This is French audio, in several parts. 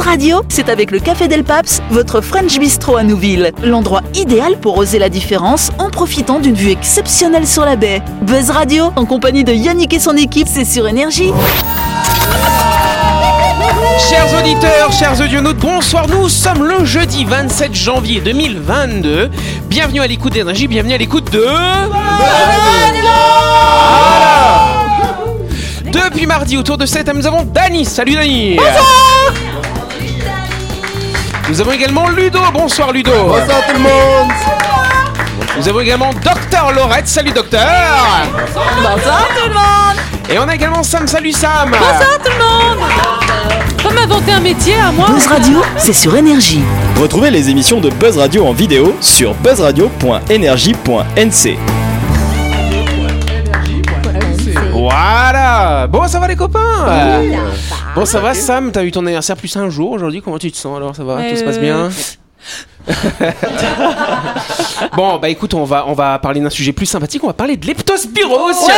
Buzz Radio, c'est avec le Café Del Paps, votre French Bistro à Nouville. L'endroit idéal pour oser la différence en profitant d'une vue exceptionnelle sur la baie. Buzz Radio, en compagnie de Yannick et son équipe, c'est sur Énergie. Chers auditeurs, chers audionautes, bonsoir. Nous sommes le jeudi 27 janvier 2022. Bienvenue à l'écoute d'énergie, bienvenue à l'écoute de. Voilà. Depuis mardi, autour de cette table, nous avons Dani. Salut Dani. Bonsoir. Nous avons également Ludo. Bonsoir Ludo. Bonsoir tout le monde Nous avons également Docteur Laurette. Salut Docteur. Bonsoir tout le monde Et on a également Sam. Salut Sam. Bonsoir tout le monde Faut m'inventer un métier à moi Buzz Radio, c'est sur Énergie. Retrouvez les émissions de Buzz Radio en vidéo sur buzzradio.energie.nc Voilà. Bon, ça va les copains Bon, ça va Sam, t'as eu ton anniversaire plus un jour aujourd'hui? Comment tu te sens alors? Ça va? Tout se passe bien? Bon, bah écoute, on va, on va parler d'un sujet plus sympathique. On va parler de leptospirose. donc.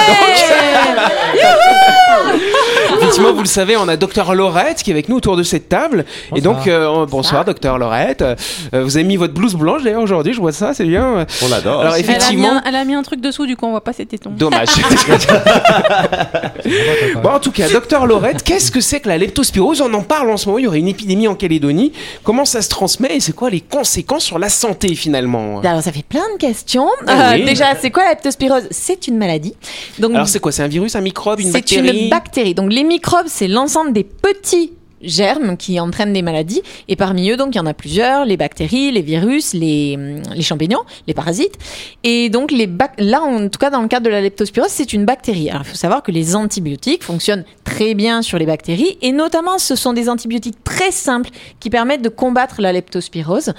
Effectivement, vous le savez, on a Docteur Laurette qui est avec nous autour de cette table. Et donc, euh, bonsoir, Docteur Laurette. Euh, vous avez mis votre blouse blanche d'ailleurs aujourd'hui, je vois ça, c'est bien. On l'adore Alors elle a, mis effectivement, un, elle a mis un truc dessous, du coup on voit pas ses tétons. dommage. bon, en tout cas, Docteur Laurette, qu'est-ce que c'est que la leptospirose? On en parle en ce moment. Il y aurait une épidémie en Calédonie. Comment ça se transmet et c'est quoi les conséquences sur la santé finalement Alors ça fait plein de questions. Ah Euh. Déjà, c'est quoi la leptospirose C'est une maladie. Donc Alors c'est quoi? C'est un virus, un microbe, une c'est bactérie? une bactérie. Donc les microbes, c'est l'ensemble des petits germes qui entraînent des maladies et parmi eux donc il y en a plusieurs les bactéries les virus les, hum, les champignons les parasites et donc les là en tout cas dans le cadre de la leptospirose c'est une bactérie alors il faut savoir que les antibiotiques fonctionnent très bien sur les bactéries et notamment ce sont des antibiotiques très simples qui permettent de combattre la leptospirose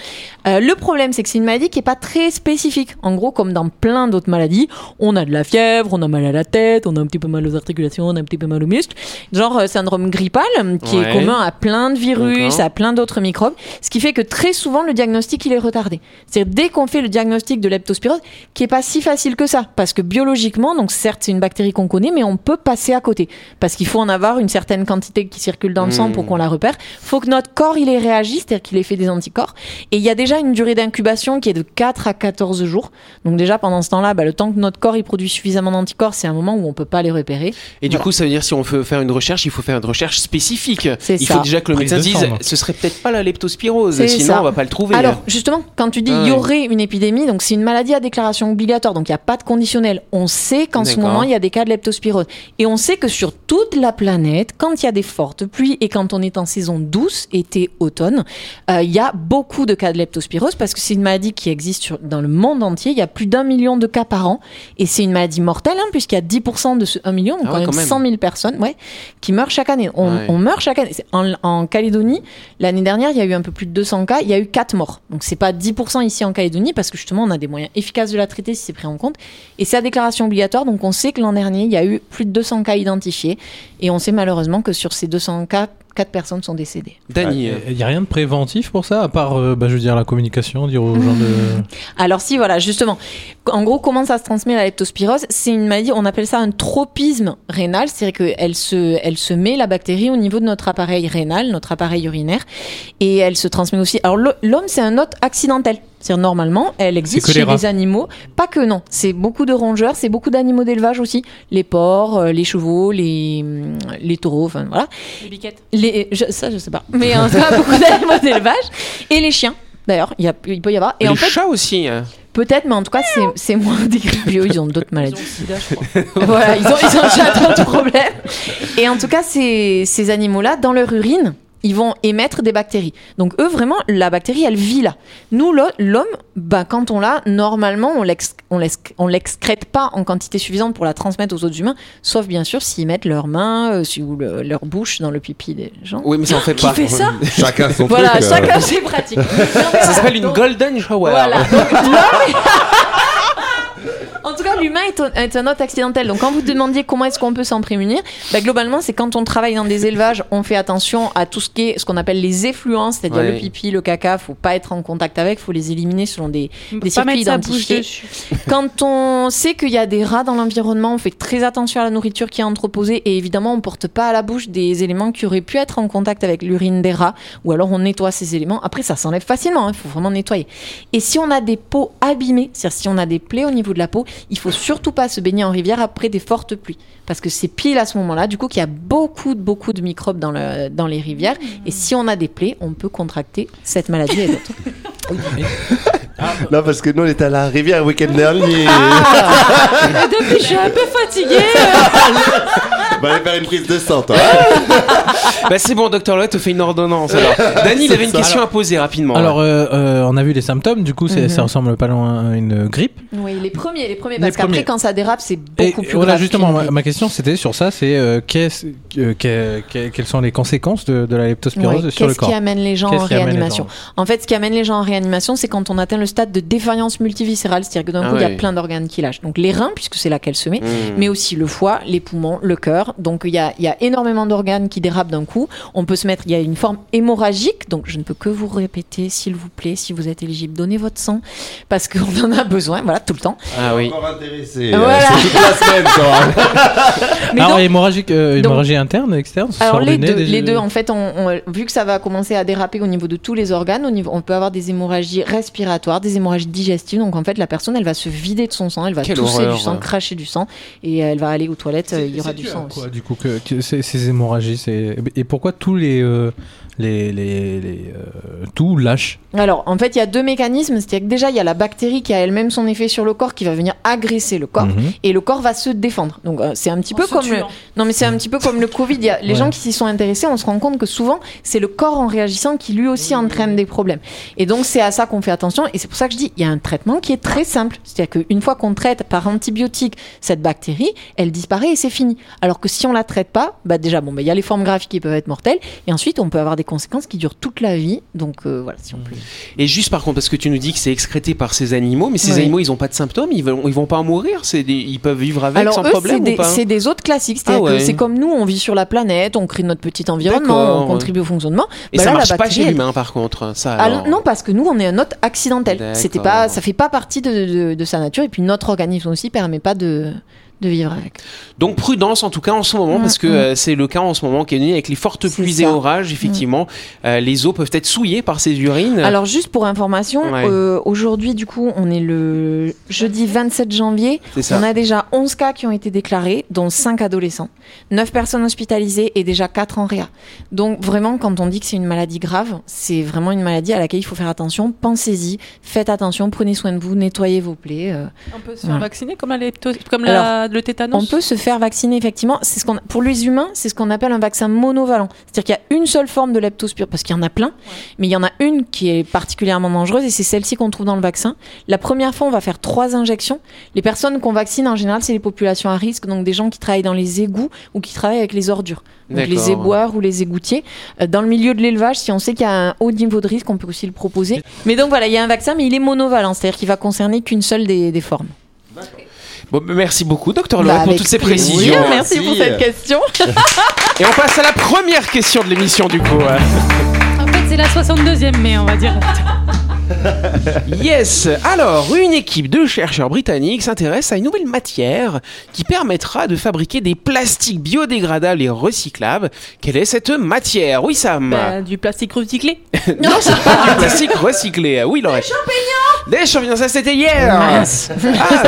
euh, le problème, c'est que c'est une maladie qui est pas très spécifique. En gros, comme dans plein d'autres maladies, on a de la fièvre, on a mal à la tête, on a un petit peu mal aux articulations, on a un petit peu mal aux muscles. Genre euh, syndrome grippal, qui Ouais. est commun à plein de virus, à plein d'autres microbes. Ce qui fait que très souvent, le diagnostic, il est retardé. C'est-à-dire, dès qu'on fait le diagnostic de leptospirose, qui est pas si facile que ça. Parce que biologiquement, donc certes, c'est une bactérie qu'on connaît, mais on peut passer à côté. Parce qu'il faut en avoir une certaine quantité qui circule dans le sang Hmm. pour qu'on la repère. faut que notre corps, il ait réagi, c'est-à-dire qu'il ait fait des anticorps. Et il y a déjà une durée d'incubation qui est de 4 à 14 jours. Donc déjà, pendant ce temps-là, bah, le temps que notre corps, il produit suffisamment d'anticorps, c'est un moment où on peut pas les repérer. Et du coup, ça veut dire si on veut faire une recherche, il faut faire une recherche spécifique. C'est il ça. faut déjà que le médecin de dise donc. ce serait peut-être pas la leptospirose, sinon ça. on va pas le trouver. Alors, justement, quand tu dis il y aurait une épidémie, donc c'est une maladie à déclaration obligatoire, donc il n'y a pas de conditionnel. On sait qu'en ce moment, il y a des cas de leptospirose. Et on sait que sur toute la planète, quand il y a des fortes pluies et quand on est en saison douce, été, automne, euh, il y a beaucoup de cas de leptospirose parce que c'est une maladie qui existe sur- dans le monde entier. Il y a plus d'un million de cas par an. Et c'est une maladie mortelle, hein, puisqu'il y a 10% de ce 1 million, donc Ah quand, même quand même. 100 000 personnes ouais, qui meurent chaque année. On, Ouais. on meurt chaque année. C'est- En, Calédonie, l'année dernière, il y a eu un peu plus de 200 cas. Il y a eu 4 morts. Donc c'est pas 10% ici en Calédonie parce que justement, on a des moyens efficaces de la traiter si c'est pris en compte. Et c'est à déclaration obligatoire. Donc on sait que l'an dernier, il y a eu plus de 200 cas identifiés. Et on sait malheureusement que sur ces 200 cas, 4 personnes sont décédées. Dany, euh, Il n'y a rien de préventif pour ça, à part, euh, bah, je veux dire, la communication, dire aux gens de. Alors si, voilà, justement. En gros, comment ça se transmet la leptospirose? C'est une maladie, on appelle ça un tropisme rénal, c'est-à-dire qu'elle se, elle se met, la bactérie, au niveau de notre appareil rénal, notre appareil urinaire, et elle se transmet aussi. Alors l'homme, c'est un hôte accidentel. C'est-à-dire normalement, elle existe chez les animaux. Pas que non, c'est beaucoup de rongeurs, c'est beaucoup d'animaux d'élevage aussi. Les porcs, euh, les chevaux, les, hum, les taureaux, enfin voilà. Les biquettes. Les, je- ça, je sais pas. Mais en tout cas, beaucoup d'animaux d'élevage. Et les chiens. D'ailleurs, il, y a- il peut y avoir. Et les en fait, chats aussi. hein. Peut-être, mais en tout cas, c'est- c'est moins des grippio, ils ont d'autres Ils ont le maladies. sida, je crois. voilà, ils ont, ils ont déjà d'autres problèmes. Et en tout cas, ces, ces animaux-là, dans leur urine, ils vont émettre des bactéries. Donc eux, vraiment, la bactérie, elle vit là. Nous, l'homme, bah, quand on l'a, normalement, on l'ex- on l'ex- on l'excrète pas en quantité suffisante pour la transmettre aux autres humains, sauf bien sûr s'ils mettent leurs mains euh, si- ou le- leur bouche dans le pipi des gens. Oui, mais ça en fait Qui pas. fait ça Chacun son Voilà, truc. euh. chacun ses pratiques. Ça s'appelle une golden shower. voilà. Donc, en tout cas, l'humain est, un- est un hôte accidentel. Donc quand vous demandiez comment est-ce qu'on peut s'en prémunir, bah, globalement c'est quand on travaille dans des élevages, on fait attention à tout ce qui est ce qu'on appelle les effluents, c'est-à-dire Ouais. le pipi, le caca, faut pas être en contact avec, faut les éliminer selon des, des circuits identifiés. Quand on sait qu'il y a des rats dans l'environnement, on fait très attention à la nourriture qui est entreposée et évidemment on porte pas à la bouche des éléments qui auraient pu être en contact avec l'urine des rats ou alors on nettoie ces éléments. Après ça s'enlève facilement, il faut vraiment nettoyer. Et si on a des peaux abîmées, c'est-à-dire si on a des plaies au niveau de la peau, il faut surtout pas se baigner en rivière après des fortes pluies parce que c'est pile à ce moment-là du coup qu'il y a beaucoup de beaucoup de microbes dans, le, dans les rivières et si on a des plaies, on peut contracter cette maladie et d'autres. Non, parce que nous, on était à la rivière le week-end dernier. Et depuis, je suis un peu fatiguée. On va aller faire une prise de sang, toi. Bah c'est bon, docteur Lorette te fait une ordonnance. Alors, Dany, il avait une ça. question à poser rapidement. Alors, euh, euh, on a vu les symptômes, du coup, c'est- Mhm. ça ressemble pas loin à une grippe. Oui, les premiers, les premiers Les parce qu'après quand ça dérape, c'est Et beaucoup plus voilà, grave justement, qu'une ma, grippe. ma question c'était sur ça c'est euh, qu'est-ce- euh, que- que- quelles sont les conséquences de, de la leptospirose Ouais, sur le Qu'est-ce corps qui amène les gens Qu'est-ce en qui amène les réanimation gens En fait, ce qui amène les gens en réanimation, c'est quand on atteint le stade de défaillance multiviscérale, c'est-à-dire que d'un Ah coup, il y a ouais. plein d'organes qui lâchent. Donc les reins, puisque c'est là qu'elle se met, Mmh. mais aussi le foie, les poumons, le cœur. Donc il y a, il y a énormément d'organes qui dérapent d'un coup. On peut se mettre, il y a une forme hémorragique, donc je ne peux que vous répéter, s'il vous plaît, si vous êtes éligible, donnez votre sang, parce qu'on en a besoin, voilà, tout le temps. Ah oui. Encore intéressé. Voilà. C'est toute la semaine, quoi. Mais Alors, donc- hémorragique, euh, donc- hémorragie interne, externe ça Alors les deux, des- les deux, en fait, on, on- vu que ça va commencer à déraper au niveau de tous les organes, au niveau, on peut avoir des hémorragies respiratoires, des hémorragies digestives. Donc en fait, la personne, elle va se vider de son sang, elle va Quelle tousser horreur. du sang, cracher du sang, et elle va aller aux toilettes. euh, Il y aura du sang quoi, du coup que, que ces, ces hémorragies et pourquoi tous les euh, les les, les, euh, tout lâche Alors en fait, il y a deux mécanismes. C'est-à-dire que déjà, il y a la bactérie qui a elle-même son effet sur le corps, qui va venir agresser le corps. Mhm. Et le corps va se défendre. Donc euh, c'est un petit peu En comme le, non mais c'est un petit peu comme le Covid. Il y a, les Ouais. gens qui s'y sont intéressés, on se rend compte que souvent c'est le corps en réagissant qui lui aussi entraîne des problèmes. Et donc c'est à ça qu'on fait attention. Et c'est pour ça que je dis il y a un traitement qui est très simple. C'est-à-dire qu'une fois qu'on traite par antibiotique cette bactérie, elle disparaît et c'est fini. Alors que si on la traite pas, bah déjà bon bah il y a les formes graves qui peuvent être mortelles et ensuite on peut avoir des conséquences qui durent toute la vie. Donc euh, voilà si on peut. Et juste par contre, parce que tu nous dis que c'est excrété par ces animaux, mais ces Oui. animaux, ils ont pas de symptômes, ils vont, ils vont pas en mourir, c'est des- ils peuvent vivre avec Alors sans eux, problème c'est des, pas des autres classiques. Ah ouais. c'est comme nous, on vit sur la planète, on crée notre petit environnement, on contribue au fonctionnement. Et Bah ça là, la marche pas bactérie, chez elle- l'humain par contre, ça. Ah, non, parce que nous, on est un hôte accidentel. C'était pas, ça fait pas partie de, de- de sa nature. Et puis notre organisme aussi permet pas de, de vivre avec. Donc prudence en tout cas en ce moment, parce que euh, c'est le cas en ce moment qui est venu avec les fortes pluies et ça. Orages. Effectivement, euh, les eaux peuvent être souillées par ces urines. Alors juste pour information, Ouais. euh, aujourd'hui du coup, on est le jeudi 27 janvier. On a déjà 11 cas qui ont été déclarés, dont 5 adolescents, 9 personnes hospitalisées et déjà 4 en réa. Donc vraiment, quand on dit que c'est une maladie grave, c'est vraiment une maladie à laquelle il faut faire attention. Pensez-y, faites attention, prenez soin de vous, nettoyez vos plaies. euh, On peut se Voilà. vacciner comme, la lepto- comme la- le tétanos On peut se faire vacciner effectivement. C'est ce qu'on pour les humains, c'est ce qu'on appelle un vaccin monovalent. C'est-à-dire qu'il y a une seule forme de leptospire parce qu'il y en a plein, mais il y en a une qui est particulièrement dangereuse et c'est celle-ci qu'on trouve dans le vaccin. La première fois, on va faire trois injections. Les personnes qu'on vaccine en général, c'est les populations à risque, donc des gens qui travaillent dans les égouts ou qui travaillent avec les ordures, donc les éboueurs ou les égoutiers. Euh, Dans le milieu de l'élevage, si on sait qu'il y a un haut niveau de risque, on peut aussi le proposer. Mais donc voilà, il y a un vaccin, mais il est monovalent, c'est-à-dire qu'il va concerner qu'une seule des, des formes. Bon, bah, merci beaucoup, docteur Bah, Lorette, pour toutes ces précisions. Merci pour Merci. cette question. Et on passe à la première question de l'émission du coup. En fait, c'est la 62e mai, on va dire. Yes Alors, une équipe de chercheurs britanniques s'intéresse à une nouvelle matière qui permettra de fabriquer des plastiques biodégradables et recyclables. Quelle est cette matière? Oui, Sam Bah, du plastique recyclé. Non, c'est pas du plastique recyclé. Oui, Laurette. Des champignons Des champignons, ça c'était hier. Ah,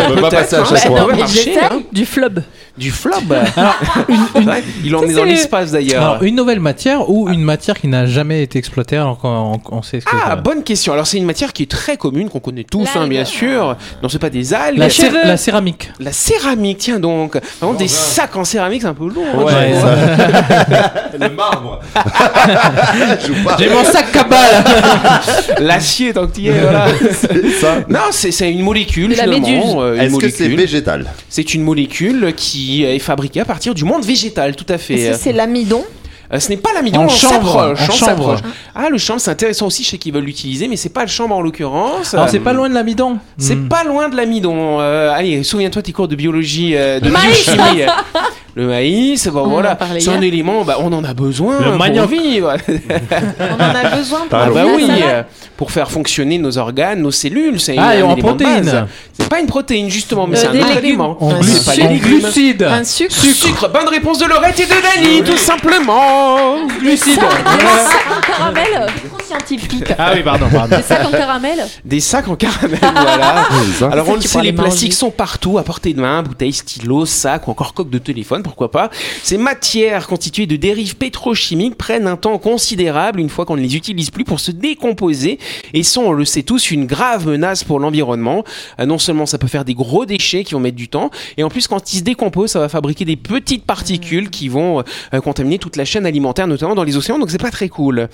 peut pas passer à hein, chaque ça fois. Mais hein. Du flub. Du flob Ouais, Il en est dans l'espace d'ailleurs. Alors, une nouvelle matière ou une matière qui n'a jamais été exploitée alors qu'on on sait ce que Ah, bonne question. Alors, c'est une matière qui est très commune, qu'on connaît tous, hein, bien sûr. Non, c'est pas des algues. la, La, cé- cheveux. la céramique. céramique, tiens donc. Par contre, des sacs en céramique, c'est un peu lourd. hein, Ouais, vois. Le marbre. Je joue pas. J'ai mon sac cabal L'acier, tant que tu y es, voilà. Ça. Non, c'est une molécule, la méduse. euh, Est-ce que c'est molécule. végétal C'est une molécule qui est fabriquée à partir du monde végétal, tout à fait. c'est l'amidon. Euh, ce n'est pas l'amidon, on chambre, s'approche. Ah, le chanvre, c'est intéressant aussi, je sais qu'ils veulent l'utiliser, mais c'est pas le chanvre en l'occurrence. Alors c'est pas loin de l'amidon. C'est Hmm. pas loin de l'amidon. Euh, allez, souviens-toi tes cours de biologie, euh, de biochimie. Le maïs, bon, On en voilà, c'est un élément, bah, on en a besoin Le pour manioc. vivre. On en a besoin pour Ah Ah, bah oui, pour faire fonctionner nos organes, nos cellules, c'est Ah, un en protéines. base. C'est pas une protéine justement, mais Euh, c'est un des autre aliment. En, Un C'est pas les en légumes. glucides. Un sucre. Sucre. Bonne réponse de Laurette et de Dany, tout simplement. Glucides. Caramel Trop scientifique. Ah oui, pardon, pardon. Des sacs en caramel Des sacs en caramel, voilà. Alors on le sait, les plastiques sont partout, à portée de main, bouteilles, stylos, sacs ou encore coques de téléphone, pourquoi pas. Ces matières constituées de dérives pétrochimiques prennent un temps considérable une fois qu'on ne les utilise plus pour se décomposer et sont, on le sait tous, une grave menace pour l'environnement. Euh, non seulement ça peut faire des gros déchets qui vont mettre du temps, et en plus quand ils se décomposent, ça va fabriquer des petites particules qui vont euh, contaminer toute la chaîne alimentaire, notamment dans les océans, donc c'est pas très cool.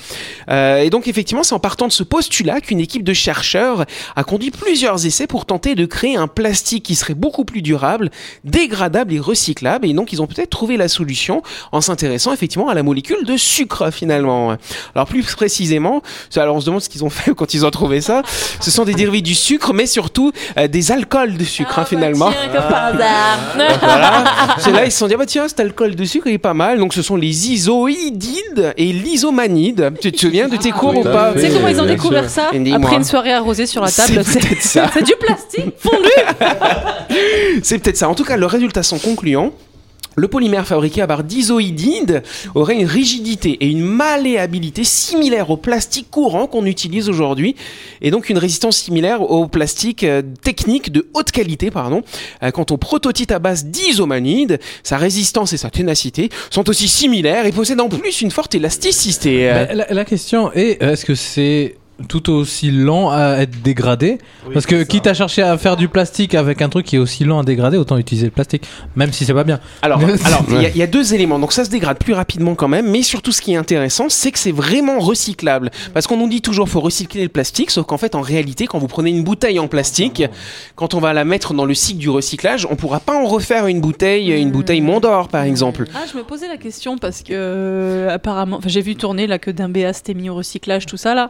Euh, et donc effectivement, c'est en partant de ce postulat qu'une équipe de chercheurs a conduit plusieurs essais pour tenter de créer un plastique qui serait beaucoup plus durable, dégradable et recyclable. Et donc ils ont peut-être trouvé la solution en s'intéressant effectivement à la molécule de sucre finalement. Alors plus précisément, alors on se demande ce qu'ils ont fait quand ils ont trouvé ça. Ce sont des dérivés du sucre, mais surtout euh, des alcools de sucre hein, finalement. Tiens, comme par hasard. Voilà. C'est là ils se sont dit ah bah tiens cet alcool de sucre il est pas mal. Donc ce sont les isoïdides et l'isomanides. Tu te souviens de tes cours ou pas Tu sais comment ils ont découvert ça. Après une soirée arrosée sur la table. C'est peut-être ça. C'est du plastique fondu C'est peut-être ça. En tout cas, leurs résultats sont concluants. Le polymère fabriqué à base d'isoïdides aurait une rigidité et une malléabilité similaires au plastique courant qu'on utilise aujourd'hui et donc une résistance similaire au plastique euh, technique de haute qualité pardon. Euh, quant au prototype à base d'isomanides, sa résistance et sa ténacité sont aussi similaires et possèdent en plus une forte élasticité. Euh, Bah, la, la question est est-ce que c'est tout aussi lent à être dégradé Parce que quitte à chercher à faire du plastique avec un truc qui est aussi lent à dégrader, autant utiliser le plastique, même si c'est pas bien. Alors, alors il y, a- il y a deux éléments. Donc ça se dégrade plus rapidement quand même, mais surtout ce qui est intéressant, c'est que c'est vraiment recyclable. Parce qu'on nous dit toujours faut recycler le plastique, sauf qu'en fait en réalité, quand vous prenez une bouteille en plastique, quand on va la mettre dans le cycle du recyclage, on pourra pas en refaire une bouteille, une bouteille Mondor par exemple. Ah, je me posais la question parce que euh, apparemment, j'ai vu tourner là que d'un BA c'était mis au recyclage, tout ça là.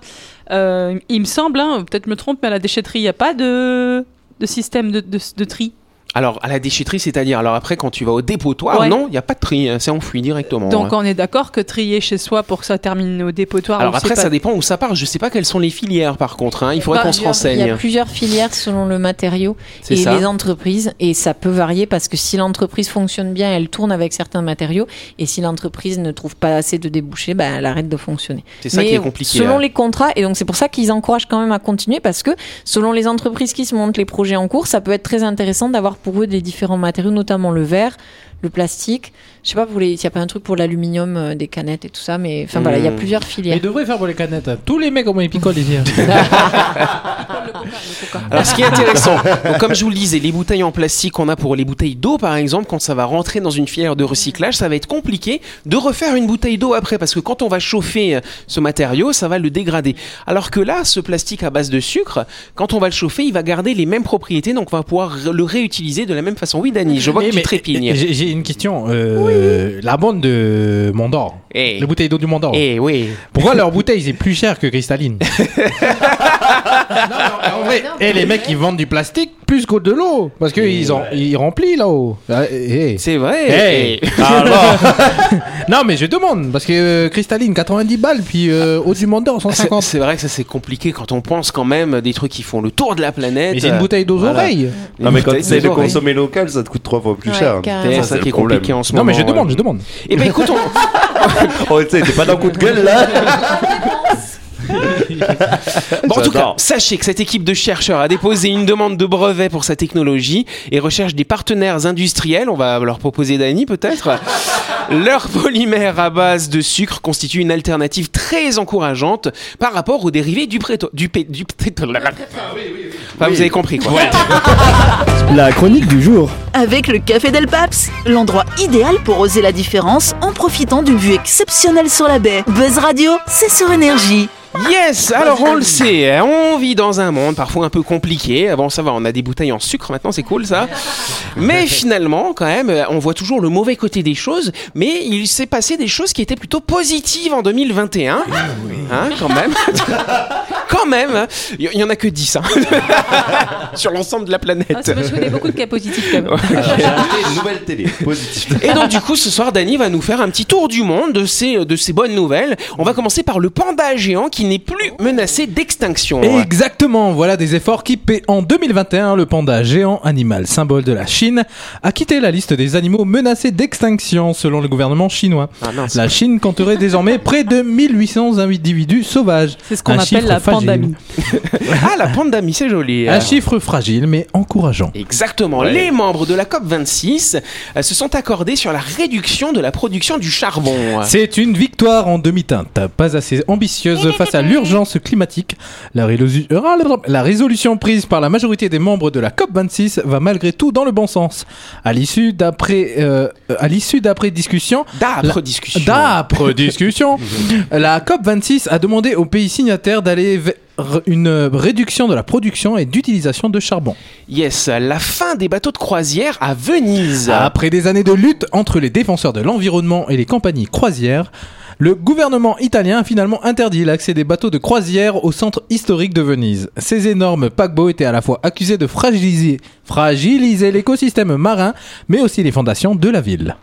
Euh, il me semble, hein, peut-être me trompe, mais à la déchetterie, il n'y a pas de, de système de tri. Alors à la déchetterie, c'est-à-dire alors après quand tu vas au dépotoir, Ouais. non, il y a pas de tri, hein, c'est enfoui directement. Donc hein. on est d'accord que trier chez soi pour que ça termine au dépotoir. Alors après, ça dépend où ça part. Je sais pas quelles sont les filières par contre. hein. Il faudrait Bah, qu'on se Il y a renseigne. plusieurs filières selon le matériau et ça. les entreprises et ça peut varier parce que si l'entreprise fonctionne bien, elle tourne avec certains matériaux et si l'entreprise ne trouve pas assez de débouchés, bah, elle arrête de fonctionner. C'est ça Mais qui est compliqué. Selon hein. les contrats, et donc c'est pour ça qu'ils encouragent quand même à continuer parce que selon les entreprises qui se montent les projets en cours, ça peut être très intéressant d'avoir pour eux des différents matériaux, notamment le verre, le plastique. Je sais pas, pour les- s'il n'y a pas un truc pour l'aluminium, euh, des canettes et tout ça, mais enfin voilà, il y a Hmm. plusieurs Mais filières. ils devraient faire pour les canettes. hein. Tous les mecs, comment ils picolent ici. hein. Alors, ce qui est intéressant, donc, comme je vous le disais, les bouteilles en plastique qu'on a pour les bouteilles d'eau, par exemple, quand ça va rentrer dans une filière de recyclage, ça va être compliqué de refaire une bouteille d'eau après, parce que quand on va chauffer euh, ce matériau, ça va le dégrader. Alors que là, ce plastique à base de sucre, quand on va le chauffer, il va garder les mêmes propriétés, donc on va pouvoir le réutiliser de la même façon. Oui, Dani, je vois que tu mais, trépignes. J'ai j'ai une question. Euh, La bande de Mondor, Eh, les bouteilles d'eau du Mondor. eh, oui. Pourquoi leur bouteille c'est plus cher que cristalline? En vrai, et les mecs ils vendent du plastique plus que de l'eau parce que ils ont ils remplissent là-haut. Ah, eh, eh. C'est vrai. Hey. Eh. Non mais je demande parce que euh, cristalline 90 balles puis euh, eau du Mondor C'est 150. c'est vrai que ça c'est compliqué quand on pense quand même des trucs qui font le tour de la planète. Mais c'est une bouteille d'eau aux Voilà. oreilles. Une Non, mais quand tu essayes de consommer local, ça te coûte trois fois plus Ouais, cher. C'est Ça, qui est compliqué en ce Non moment. mais je demande, ouais. je demande. Eh ben écoute, on- Oh, tu sais, t'es pas dans le coup de gueule là Bon, en tout cas, sachez que cette équipe de chercheurs a déposé une demande de brevet pour sa technologie et recherche des partenaires industriels. On va leur proposer Dany peut-être. Leur polymère à base de sucre constitue une alternative très encourageante par rapport aux dérivés du préto... du pé... du Enfin, vous avez compris quoi. La chronique du jour. Avec le Café Del Paps, l'endroit idéal pour oser la différence en profitant d'une vue exceptionnelle sur la baie. Buzz Radio, c'est sur énergie. Yes, alors on le sait, hein, on vit dans un monde parfois un peu compliqué. Avant ça va, on a des bouteilles en sucre maintenant, c'est cool ça. Mais finalement, quand même, on voit toujours le mauvais côté des choses. Mais il s'est passé des choses qui étaient plutôt positives en 2021. Hein, quand même. quand même. Il y en a que 10 hein. sur l'ensemble de la planète. Ah, parce y a beaucoup de cas positifs quand même. Acheté une nouvelle télé, positive. Et donc du coup, ce soir, Dany va nous faire un petit tour du monde de ces, de ces bonnes nouvelles. On va commencer par le panda géant qui n'est plus menacé d'extinction. Exactement, voilà des efforts qui paient. En 2021, le panda géant, animal symbole de la Chine, a quitté la liste des animaux menacés d'extinction selon le gouvernement chinois. Ah. La Chine compterait désormais près de 1800 individus sauvages. C'est ce qu'on appelle la fragile. pandamie. Ah, la pandamie, c'est joli. Un chiffre fragile mais encourageant. Exactement. Les membres de la COP26 euh, se sont accordés sur la réduction de la production du charbon. C'est une victoire en demi-teinte, pas assez ambitieuse face à l'urgence climatique. La, rélosu- la résolution prise par la majorité des membres de la COP26 va malgré tout dans le bon sens. À l'issue d'après euh, à l'issue d'après discussion, D'âpres La- discussions. D'âpres discussions. La COP26 a demandé aux pays signataires d'aller vers une réduction de la production et d'utilisation de charbon. Yes, la fin des bateaux de croisière à Venise. Après des années de lutte entre les défenseurs de l'environnement et les compagnies croisières, le gouvernement italien a finalement interdit l'accès des bateaux de croisière au centre historique de Venise. Ces énormes paquebots étaient à la fois accusés de fragiliser, fragiliser l'écosystème marin, mais aussi les fondations de la ville.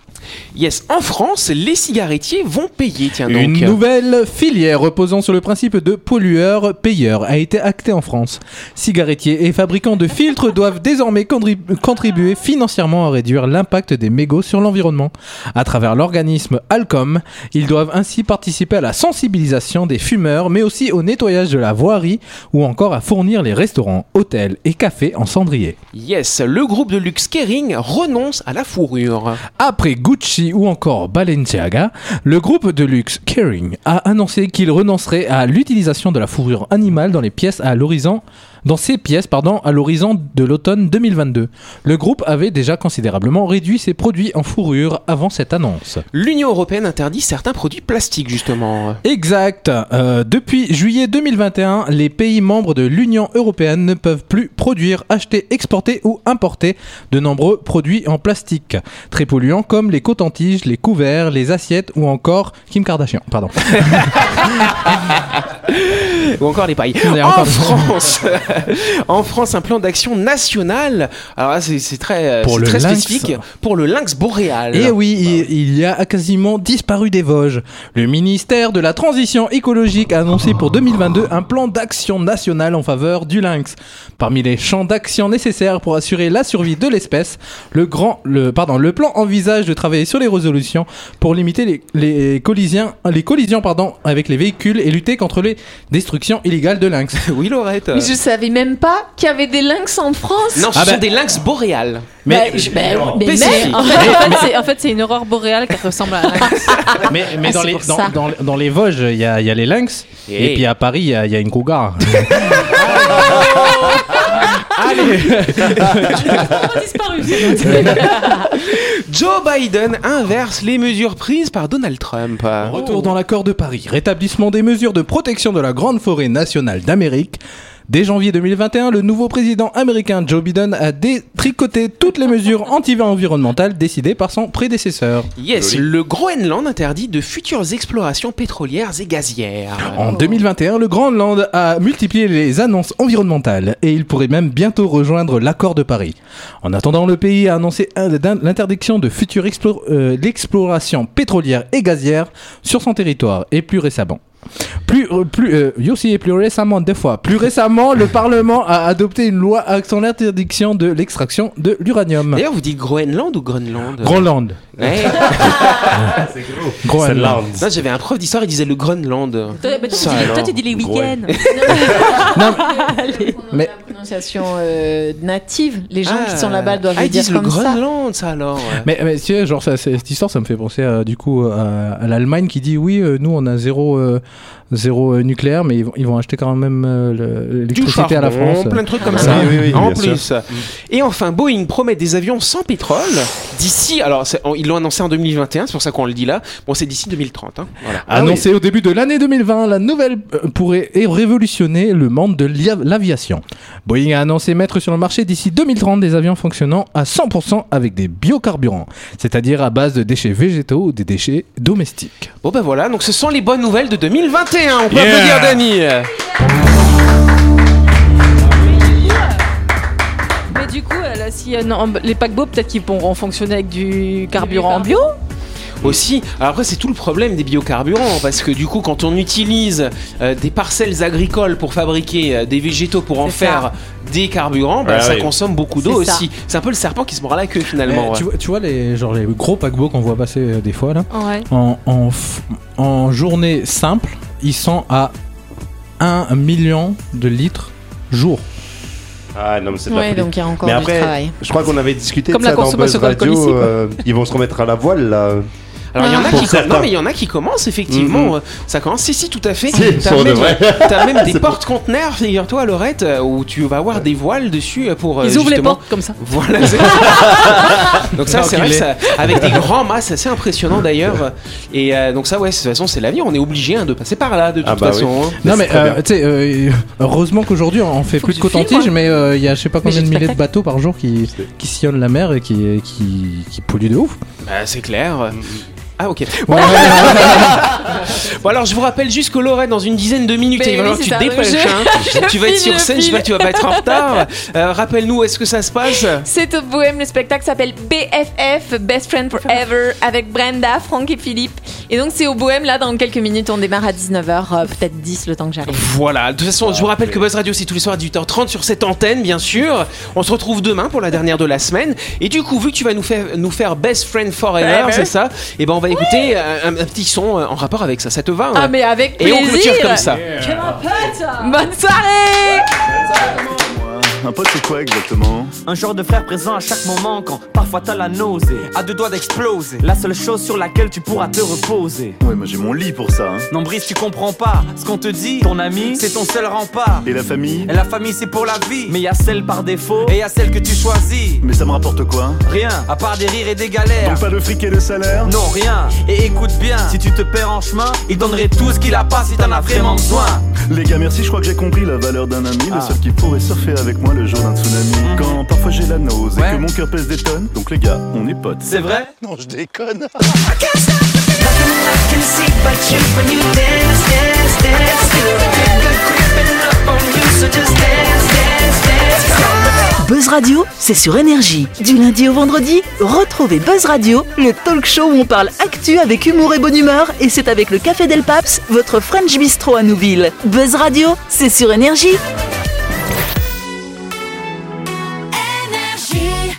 Yes, en France, les cigarettiers vont payer, tiens donc. Une nouvelle filière reposant sur le principe de pollueur-payeur a été actée en France. Cigarettiers et fabricants de filtres doivent désormais contrib- contribuer financièrement à réduire l'impact des mégots sur l'environnement. À travers l'organisme Alcom, ils doivent ainsi participer à la sensibilisation des fumeurs, mais aussi au nettoyage de la voirie ou encore à fournir les restaurants, hôtels et cafés en cendrier. Yes, le groupe de luxe Kering renonce à la fourrure. Après Gucci ou encore Balenciaga, le groupe de luxe Kering a annoncé qu'il renoncerait à l'utilisation de la fourrure animale dans les pièces à l'horizon dans ces pièces pardon, à l'horizon de l'automne 2022. Le groupe avait déjà considérablement réduit ses produits en fourrure avant cette annonce. L'Union européenne interdit certains produits plastiques, justement. Exact. Euh, depuis juillet 2021, les pays membres de l'Union européenne ne peuvent plus produire, acheter, exporter ou importer de nombreux produits en plastique très polluants comme les cotons-tiges, les couverts, les assiettes ou encore Kim Kardashian. Pardon. Ou encore les pailles. En France, en France, un plan d'action national. Alors là, c'est très, Pour très lynx. spécifique pour le lynx boréal. Et oui, il, il y a quasiment disparu des Vosges. Le ministère de la Transition écologique a annoncé pour 2022 un plan d'action national en faveur du lynx. Parmi les champs d'action nécessaires pour assurer la survie de l'espèce, le, grand, le, pardon, le plan envisage de travailler sur les résolutions pour limiter les, les collisions, les collisions pardon, avec les véhicules et lutter contre les destructions illégales de lynx. Oui, Laurette. Mais je savais même pas qu'il y avait des lynx en France. Non, ce Ah sont bah- des lynx boréales. Mais, je- bah, mais merde. En fait, en fait, c'est- une aurore boréale qui ressemble à un lynx. Mais, mais Ah, dans, les, pour dans, ça. dans- dans les Vosges, il y a, il y a les lynx. Et- Et puis à Paris, il y a, il y a une cougar. disparu. Joe Biden inverse les mesures prises par Donald Trump. Retour dans l'accord de Paris. Rétablissement des mesures de protection de la grande forêt nationale d'Amérique. Dès janvier 2021, le nouveau président américain Joe Biden a détricoté toutes les mesures anti-environnementales décidées par son prédécesseur. Yes, le Groenland interdit de futures explorations pétrolières et gazières. En 2021, le Groenland a multiplié les annonces environnementales et il pourrait même bientôt rejoindre l'accord de Paris. En attendant, le pays a annoncé l'interdiction de futures explo- euh, l'exploration pétrolière et gazière sur son territoire et plus récemment. Plus, euh, plus, euh, aussi et plus récemment, deux fois. Plus récemment, le Parlement a adopté une loi actant l'interdiction de l'extraction de l'uranium. D'ailleurs, vous dites Groenland ou Groenland? Groenland. Ouais. Groenland. Non, j'avais un prof d'histoire, il disait le Groenland. Toi, bah, toi, Ça tu dis- toi, tu dis les week-ends. Non, mais prononciation euh, native. Les gens qui Ah. sont là-bas doivent ah, le ils dire disent le comme ça. Groenland, ça alors. ouais. Mais, mais tu sais, genre, ça, c'est- cette histoire, ça me fait penser à, du coup à, à l'Allemagne qui dit oui, euh, nous on a zéro, euh, zéro euh, nucléaire, mais ils vont, ils vont acheter quand même euh, l'électricité à la France. plein de trucs comme Ah, ça. oui, oui, oui, en plus. Et enfin, Boeing promet des avions sans pétrole d'ici. Alors, ils l'ont annoncé en 2021, c'est pour ça qu'on le dit là. Bon, c'est d'ici 2030. hein. Voilà. Annoncé au début de l'année 2020, la nouvelle euh, pourrait révolutionner le monde de l'aviation. Boeing a annoncé mettre sur le marché d'ici 2030 des avions fonctionnant à 100% avec des biocarburants, c'est-à-dire à base de déchets végétaux ou des déchets domestiques. Bon, ben voilà. Donc, ce sont les bonnes nouvelles de 2021. On peut Yeah. applaudir Dany. Mais du coup, euh, là, si, euh, non, les paquebots, peut-être qu'ils pourront fonctionner avec du carburant bio. Aussi, alors après c'est tout le problème des biocarburants parce que du coup quand on utilise euh, des parcelles agricoles pour fabriquer euh, des végétaux pour en faire des carburants, bah, Ah ça oui. consomme beaucoup d'eau C'est ça. aussi. C'est un peu le serpent qui se mord la queue finalement. Eh, ouais. tu, vois, tu vois les, genre les gros paquebots qu'on voit passer euh, des fois là Ouais. en, en, f- en journée simple, ils sont à 1 million de litres jour. Ah non, mais c'est pas Ouais, possible. donc il y a encore Mais du après, travail. je crois qu'on avait discuté Comme de la ça dans Buzz consommation d'alcool Radio. ici, quoi. euh, ils vont se remettre à la voile là. Alors il y en a Ah. Qui certains. non mais il y en a qui commencent effectivement. Mhm. euh, Ça commence. Si si tout à fait. Si, T'as pour de même, vrai. t'as même des portes-conteneurs, figure-toi Lorette, euh, où tu vas avoir des voiles dessus euh, pour. Ils ouvrent les portes comme ça. Voilà. c'est- donc ça, c'est vrai que ça, avec des grands mâts, c'est assez impressionnant d'ailleurs. Et euh, donc ça, ouais, de toute façon, c'est l'avenir. On est obligé hein, de passer par là, de toute Ah bah façon. oui. hein. Non mais euh, tu sais, euh, heureusement qu'aujourd'hui on fait Faut plus de coton-tige, filmes, mais il y a je sais pas combien de milliers de bateaux par jour qui, qui sillonnent la mer et qui, qui, qui polluent de ouf. Bah, c'est clair. Mm, Ah ok. Bon alors je vous rappelle juste que Lorraine dans une dizaine de minutes Mais il va falloir que tu te dépêches. hein. tu vas être sur je scène, j'espère que tu vas pas être en retard. Euh, Rappelle-nous où est-ce que ça se passe? C'est au Bohème, le spectacle s'appelle BFF, Best Friend Forever, avec Brenda, Franck et Philippe. Et donc c'est au Bohème, là, dans quelques minutes, on démarre à 19h, peut-être 10 le temps que j'arrive. Voilà, de toute façon, je vous rappelle que Buzz Radio, c'est tous les soirs à 18h30 sur cette antenne, bien sûr. On se retrouve demain pour la dernière de la semaine. Et du coup, vu que tu vas nous faire, nous faire Best Friend Forever, c'est ça? Et ben, on va écouter un, un petit son euh, en rapport avec ça. Ça te va hein? Ah mais avec Et on plaisir. clôture comme ça. Bonne soirée Un pote, c'est quoi exactement? Un genre de frère présent à chaque moment quand parfois t'as la nausée, à deux doigts d'exploser. La seule chose sur laquelle tu pourras te reposer. Ouais, moi j'ai mon lit pour ça. hein. Non, Brice, tu comprends pas ce qu'on te dit. Ton ami, c'est ton seul rempart. Et la famille? Et la famille, c'est pour la vie. Mais y a celle par défaut et y a celle que tu choisis. Mais ça me rapporte quoi? Rien, à part des rires et des galères. Donc pas de fric et de salaire? Non, rien. Et écoute bien, si tu te perds en chemin, il donnerait tout ce qu'il a pas si t'en as vraiment besoin. Les gars, merci, je crois que j'ai compris la valeur d'un ami. Ah. Le seul qui pourrait surfer avec moi le jour d'un tsunami. Quand parfois j'ai la nausée Ouais. et que mon cœur pèse des tonnes. Donc les gars, on est potes. C'est vrai Non, je déconne. Buzz Radio, c'est sur Énergie. Du lundi au vendredi, retrouvez Buzz Radio, le talk show où on parle actu avec humour et bonne humeur. Et c'est avec le Café Del Paps, votre French Bistro à Nouville. Buzz Radio, c'est sur Énergie.